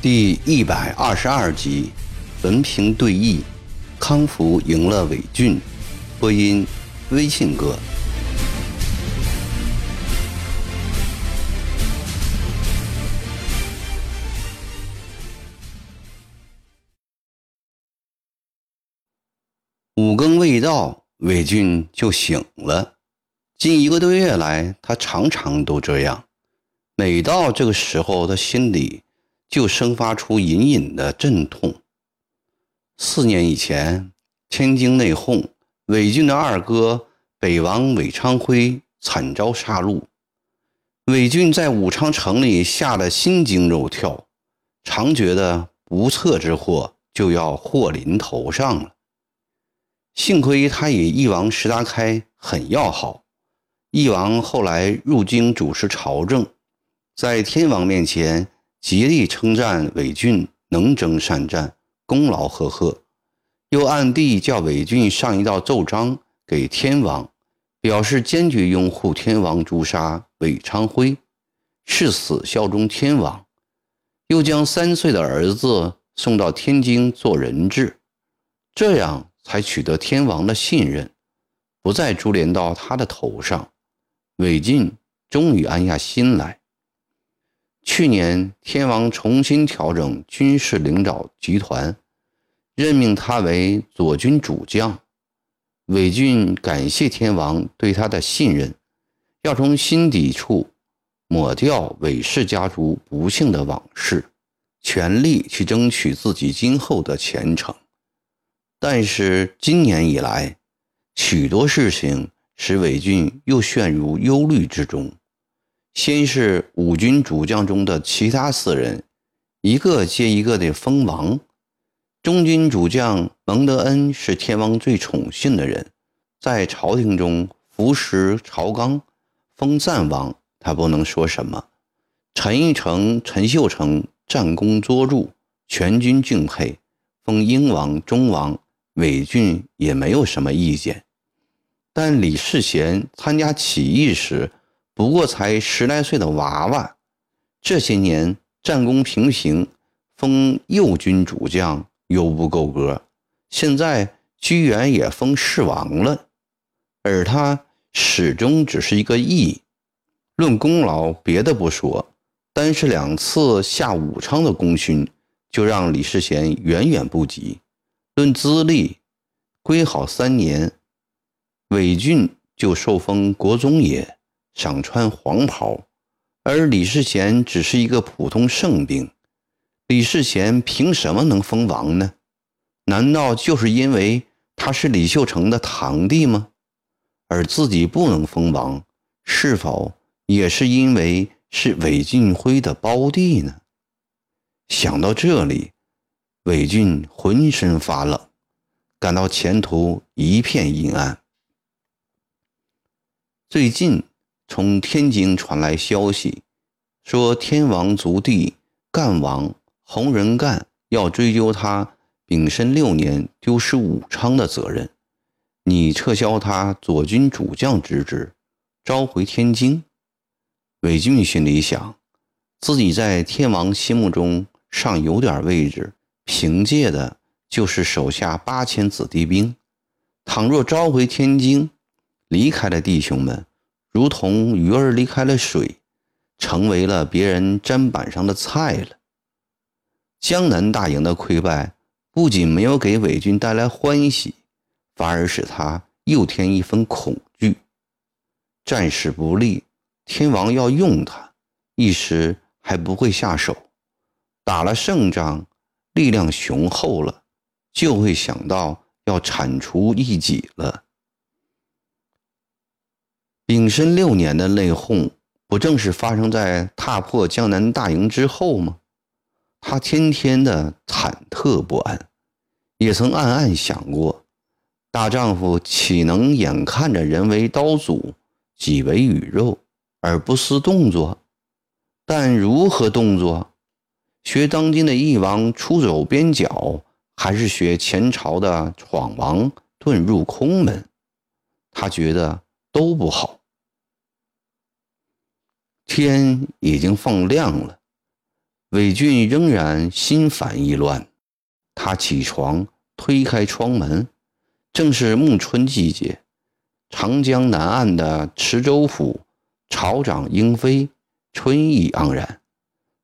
第一百二十二集，文凭对弈，康福赢了韦俊。播音：微信哥。五更未到，韦俊就醒了。近一个多月来，他常常都这样。每到这个时候，他心里就生发出隐隐的阵痛。四年以前，天津内讧，韦俊的二哥北王韦昌辉惨遭杀戮，韦俊在武昌城里吓得心惊肉跳，常觉得不测之祸就要祸临头上了。幸亏他与翼王石达开很要好，翼王后来入京主持朝政，在天王面前极力称赞韦俊能征善战，功劳赫赫，又暗地叫韦俊上一道奏章给天王，表示坚决拥护天王诛杀韦昌辉，誓死效忠天王，又将三岁的儿子送到天津做人质，这样。才取得天王的信任，不再株连到他的头上。韦俊终于安下心来。去年，天王重新调整军事领导集团，任命他为左军主将。韦俊感谢天王对他的信任，要从心底处抹掉韦氏家族不幸的往事，全力去争取自己今后的前程。但是今年以来，许多事情使韦俊又陷入忧虑之中。先是五军主将中的其他四人，一个接一个的封王。中军主将蒙德恩是天王最宠信的人，在朝廷中服食朝纲，封赞王，他不能说什么。陈义成、陈秀成战功卓著，全军敬佩，封英王、忠王。韦俊也没有什么意见，但李世贤参加起义时不过才十来岁的娃娃，这些年战功平平，封右军主将又不够格，现在居然也封世王了，而他始终只是一个义。论功劳，别的不说，单是两次下武昌的功勋，就让李世贤远远不及。论资历，归好三年，韦俊就受封国中爷，赏穿黄袍，而李世贤只是一个普通圣兵。李世贤凭什么能封王呢？难道就是因为他是李秀成的堂弟吗？而自己不能封王，是否也是因为是韦俊辉的胞弟呢？想到这里。韦俊浑身发冷，感到前途一片阴暗。最近从天津传来消息，说天王族弟干王洪仁干要追究他丙申六年丢失武昌的责任，拟撤销他左军主将之职，召回天津。韦俊心里想，自己在天王心目中尚有点位置。凭借的就是手下八千子弟兵，倘若召回天津，离开了弟兄们，如同鱼儿离开了水，成为了别人砧板上的菜了。江南大营的溃败，不仅没有给伪军带来欢喜，反而使他又添一分恐惧。战事不利，天王要用他，一时还不会下手，打了胜仗。力量雄厚了，就会想到要铲除异己了。丙申六年的内讧，不正是发生在踏破江南大营之后吗？他天天的忐忑不安，也曾暗暗想过：大丈夫岂能眼看着人为刀俎，己为鱼肉，而不思动作？但如何动作？学当今的翼王出走边角，还是学前朝的闯王遁入空门，他觉得都不好。天已经放亮了，韦俊仍然心烦意乱。他起床，推开窗门，正是暮春季节。长江南岸的池州府，草长莺飞，春意盎然。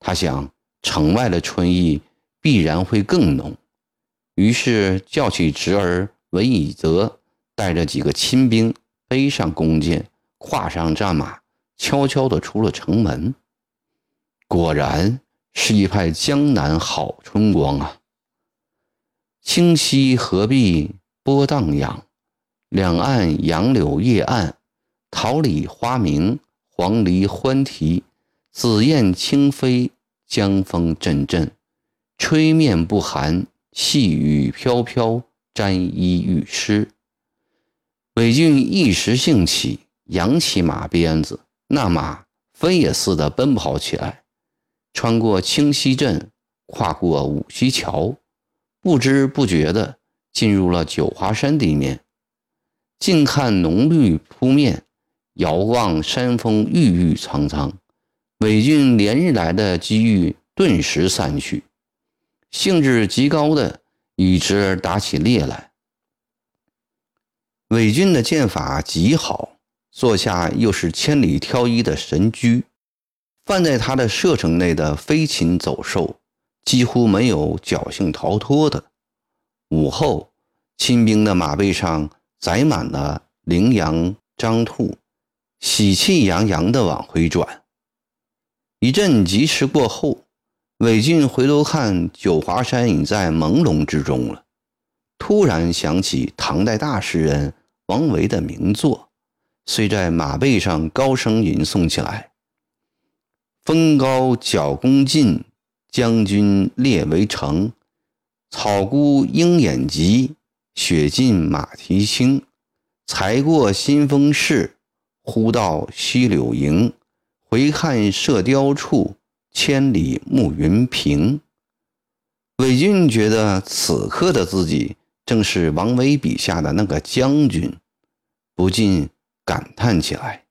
他想，城外的春意必然会更浓。于是叫起侄儿文以泽，带着几个亲兵，背上弓箭，跨上战马。悄悄地出了城门，果然是一派江南好春光啊！清溪河碧波荡漾，两岸杨柳叶暗，桃李花明，黄鹂欢啼，紫燕轻飞，江风阵阵，吹面不寒，细雨飘飘，沾衣欲湿。韦俊一时兴起，扬起马鞭子。那马飞也似的奔跑起来，穿过清溪镇，跨过五溪桥，不知不觉地进入了九华山地面。近看浓绿扑面，遥望山峰郁郁苍苍，韦俊连日来的机遇顿时散去，兴致极高的与侄儿打起猎来。韦俊的剑法极好。坐下又是千里挑一的神驹，放在他的射程内的飞禽走兽几乎没有侥幸逃脱的。午后，亲兵的马背上载满了羚羊、獐兔，喜气洋洋地往回转。一阵疾驰过后，韦俊回头看，九华山已在朦胧之中了。突然想起唐代大诗人王维的名作。遂在马背上高声吟诵起来：“风高角弓尽，将军列围城。草孤鹰眼疾，雪尽马蹄轻。才过新丰市，忽到西柳营。回看射雕处，千里暮云平。”韦俊觉得此刻的自己正是王维笔下的那个将军，不禁。感叹起来：“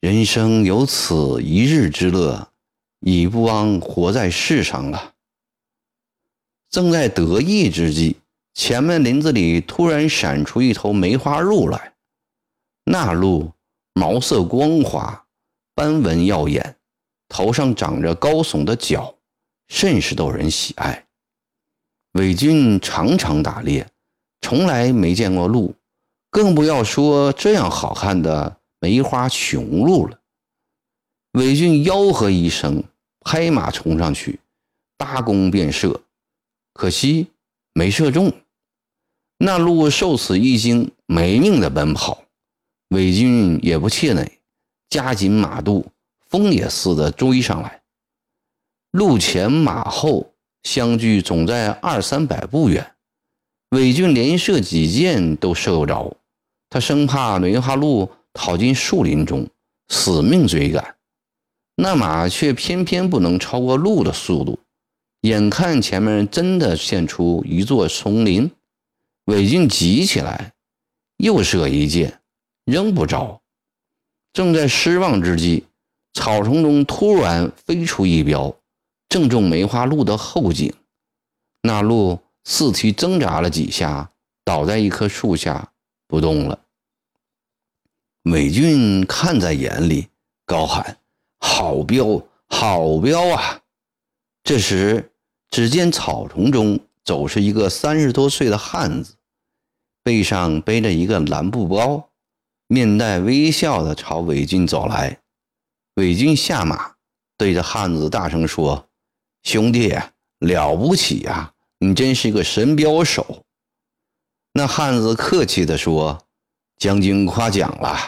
人生有此一日之乐，已不枉活在世上了。”正在得意之际，前面林子里突然闪出一头梅花鹿来。那鹿毛色光滑，斑纹耀眼，头上长着高耸的角，甚是逗人喜爱。韦俊常常打猎，从来没见过鹿。更不要说这样好看的梅花雄鹿了。韦俊吆喝一声，拍马冲上去，搭弓便射，可惜没射中。那鹿受此一惊，没命的奔跑。韦俊也不气馁，加紧马肚，风也似的追上来。鹿前马后相距总在二三百步远，韦俊连射几箭都射不着。他生怕梅花鹿逃进树林中，死命追赶，那马却偏偏不能超过鹿的速度。眼看前面真的现出一座丛林，韦俊急起来，又射一箭，仍不着。正在失望之际，草丛中突然飞出一镖，正中梅花鹿的后颈。那鹿四蹄挣扎了几下，倒在一棵树下。不动了。美俊看在眼里，高喊：“好镖，好镖啊！”这时，只见草丛中走出一个三十多岁的汉子，背上背着一个蓝布包，面带微笑的朝韦俊走来。韦俊下马，对着汉子大声说：“兄弟，了不起呀！你真是个神镖手。”那汉子客气地说：“将军夸奖了，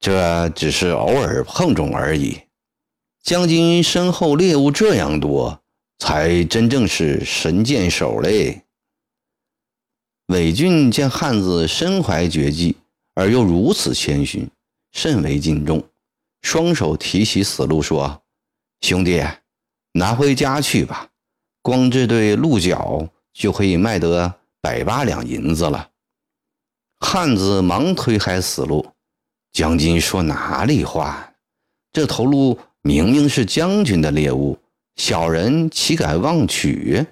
这只是偶尔碰中而已。将军身后猎物这样多，才真正是神箭手嘞。”韦俊见汉子身怀绝技，而又如此谦逊，甚为敬重，双手提起死鹿说：“兄弟，拿回家去吧，光这对鹿角就可以卖得。”百八两银子了，汉子忙推开死路：“将军说哪里话？这头鹿明明是将军的猎物，小人岂敢妄取？”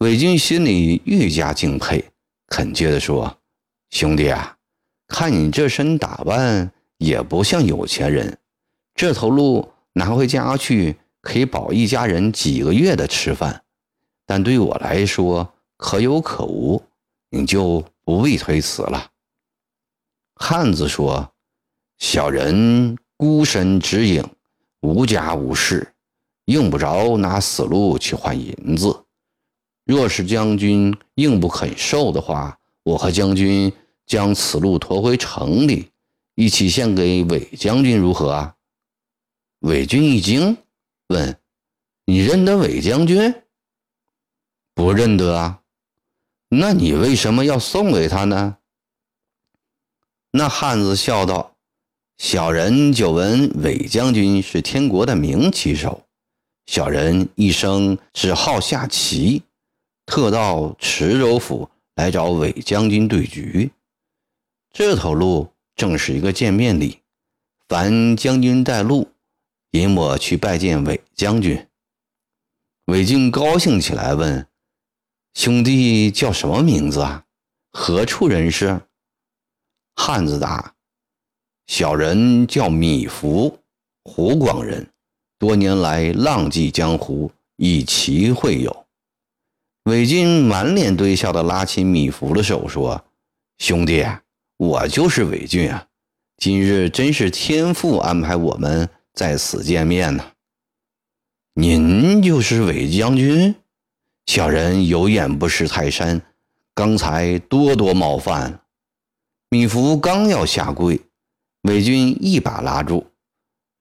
伪军心里愈加敬佩，恳切地说：“兄弟啊，看你这身打扮，也不像有钱人。这头鹿拿回家去，可以保一家人几个月的吃饭。但对我来说，可有可无，你就不必推辞了。”汉子说：“小人孤身只影，无家无室，用不着拿死鹿去换银子。”若是将军硬不肯受的话，我和将军将此路驮回城里，一起献给韦将军，如何啊？韦军一惊，问：“你认得韦将军？”“不认得啊。”“那你为什么要送给他呢？”那汉子笑道：“小人久闻韦将军是天国的名棋手，小人一生只好下棋。”特到池州府来找韦将军对局，这头鹿正是一个见面礼。凡将军带路，引我去拜见韦将军。韦俊高兴起来，问：“兄弟叫什么名字啊？何处人士？”汉子答：“小人叫米芾，湖广人，多年来浪迹江湖，以其会友。”韦俊满脸堆笑的拉起米芾的手说：“兄弟，我就是韦俊啊！今日真是天父安排我们在此见面呢。您就是韦将军？小人有眼不识泰山，刚才多多冒犯。”米芾刚要下跪，韦俊一把拉住，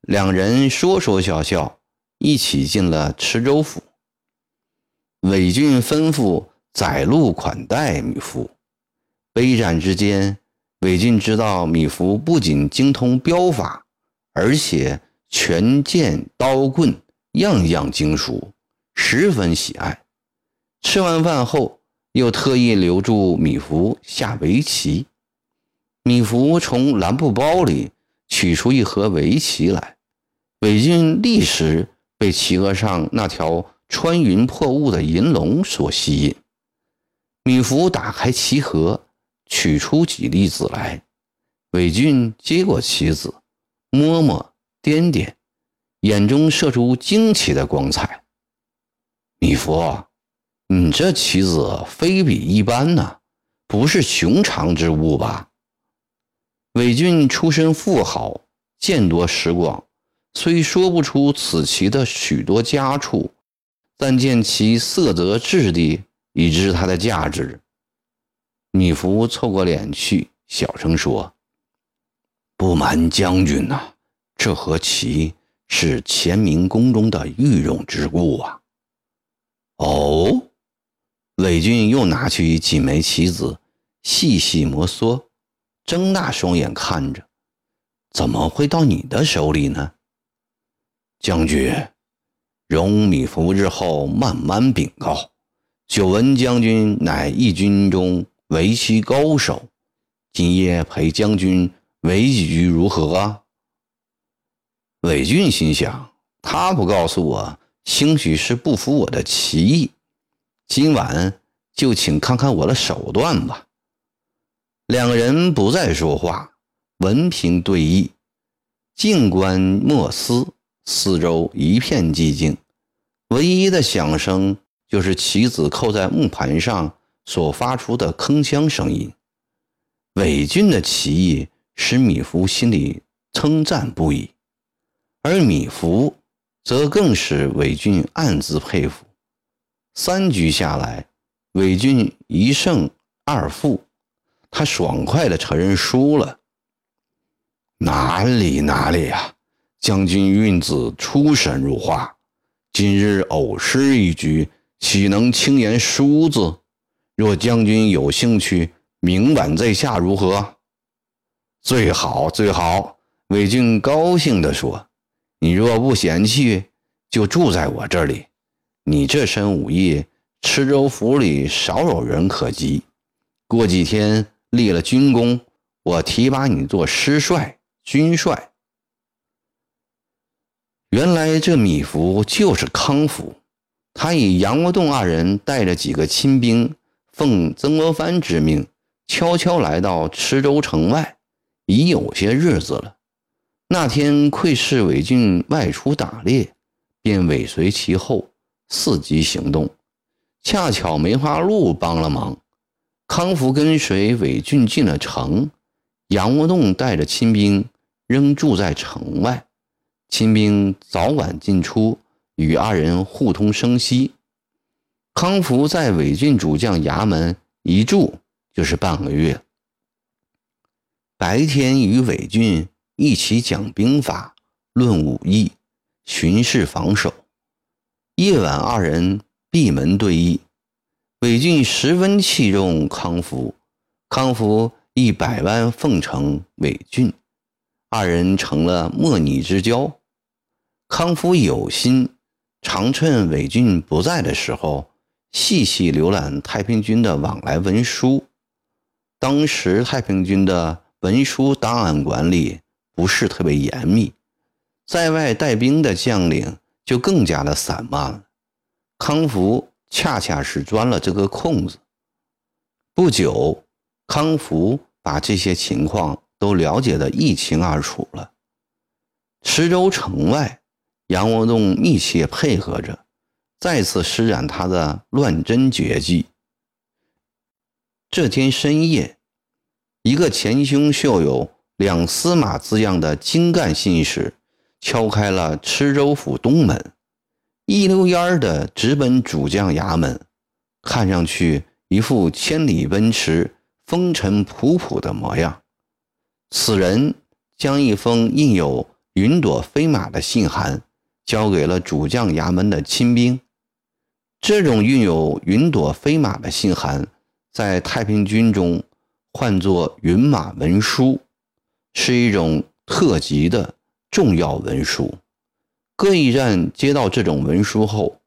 两人说说笑笑，一起进了池州府。韦俊吩咐载路款待米芾。杯盏之间，韦俊知道米芾不仅精通镖法，而且拳剑刀棍样样精熟，十分喜爱。吃完饭后，又特意留住米芾下围棋。米芾从蓝布包里取出一盒围棋来，韦俊立时被棋盒上那条。穿云破雾的银龙所吸引，米芾打开棋盒，取出几粒子来。韦俊接过棋子，摸摸掂掂，眼中射出惊奇的光彩。米芾，你这棋子非比一般呐，不是寻常之物吧？韦俊出身富豪，见多识广，虽说不出此棋的许多佳处。但见其色泽质地，已知它的价值。米芾凑过脸去，小声说：“不瞒将军呐，这和棋是乾明宫中的御用之物啊。”哦，韦俊又拿去几枚棋子，细细摩挲，睁大双眼看着：“怎么会到你的手里呢，将军？”容米芾日后慢慢禀告。久闻将军乃义军中围棋高手，今夜陪将军围几局如何？韦俊心想：他不告诉我，兴许是不服我的棋艺。今晚就请看看我的手段吧。两个人不再说话，文凭对弈，静观莫思。四周一片寂静，唯一的响声就是棋子扣在木盘上所发出的铿锵声音。韦俊的棋艺使米芾心里称赞不已，而米芾则更使韦俊暗自佩服。三局下来，韦俊一胜二负，他爽快地承认输了。哪里哪里呀！将军运子出神入化，今日偶失一局，岂能轻言输字？若将军有兴趣，明晚再下如何？最好最好。韦俊高兴地说：“你若不嫌弃，就住在我这里。你这身武艺，池州府里少有人可及。过几天，立了军功，我提拔你做师帅、军帅。”原来这米芾就是康福，他以杨国栋二人带着几个亲兵，奉曾国藩之命，悄悄来到池州城外，已有些日子了。那天窥视韦俊外出打猎，便尾随其后，伺机行动。恰巧梅花鹿帮了忙，康福跟随韦俊进了城，杨国栋带着亲兵仍住在城外。亲兵早晚进出，与二人互通声息。康福在韦郡主将衙门一住就是半个月。白天与韦俊一起讲兵法、论武艺、巡视防守；夜晚二人闭门对弈。韦俊十分器重康福，康福亦百般奉承韦俊。二人成了莫逆之交。康福有心，常趁韦俊不在的时候，细细浏览太平军的往来文书。当时太平军的文书档案管理不是特别严密，在外带兵的将领就更加的散漫了。康福恰恰是钻了这个空子。不久，康福把这些情况都了解得一清二楚了。池州城外，杨国栋密切配合着，再次施展他的乱真绝技。这天深夜，一个前胸绣有两司马字样的精干信使敲开了池州府东门。一溜烟儿的直奔主将衙门，看上去一副千里奔驰、风尘仆仆的模样。此人将一封印有云朵飞马的信函交给了主将衙门的亲兵。这种印有云朵飞马的信函，在太平军中唤作云马文书，是一种特级的重要文书。各驿站接到这种文书后，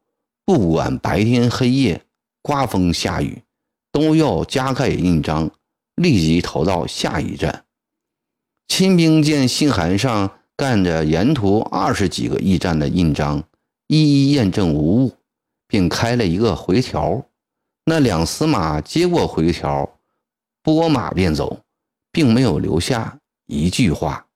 不管白天黑夜、刮风下雨，都要加盖印章，立即投到下一站。亲兵见信函上盖着沿途二十几个驿站的印章，一一验证无误，并开了一个回条。那两司马接过回条，拨马便走，并没有留下一句话。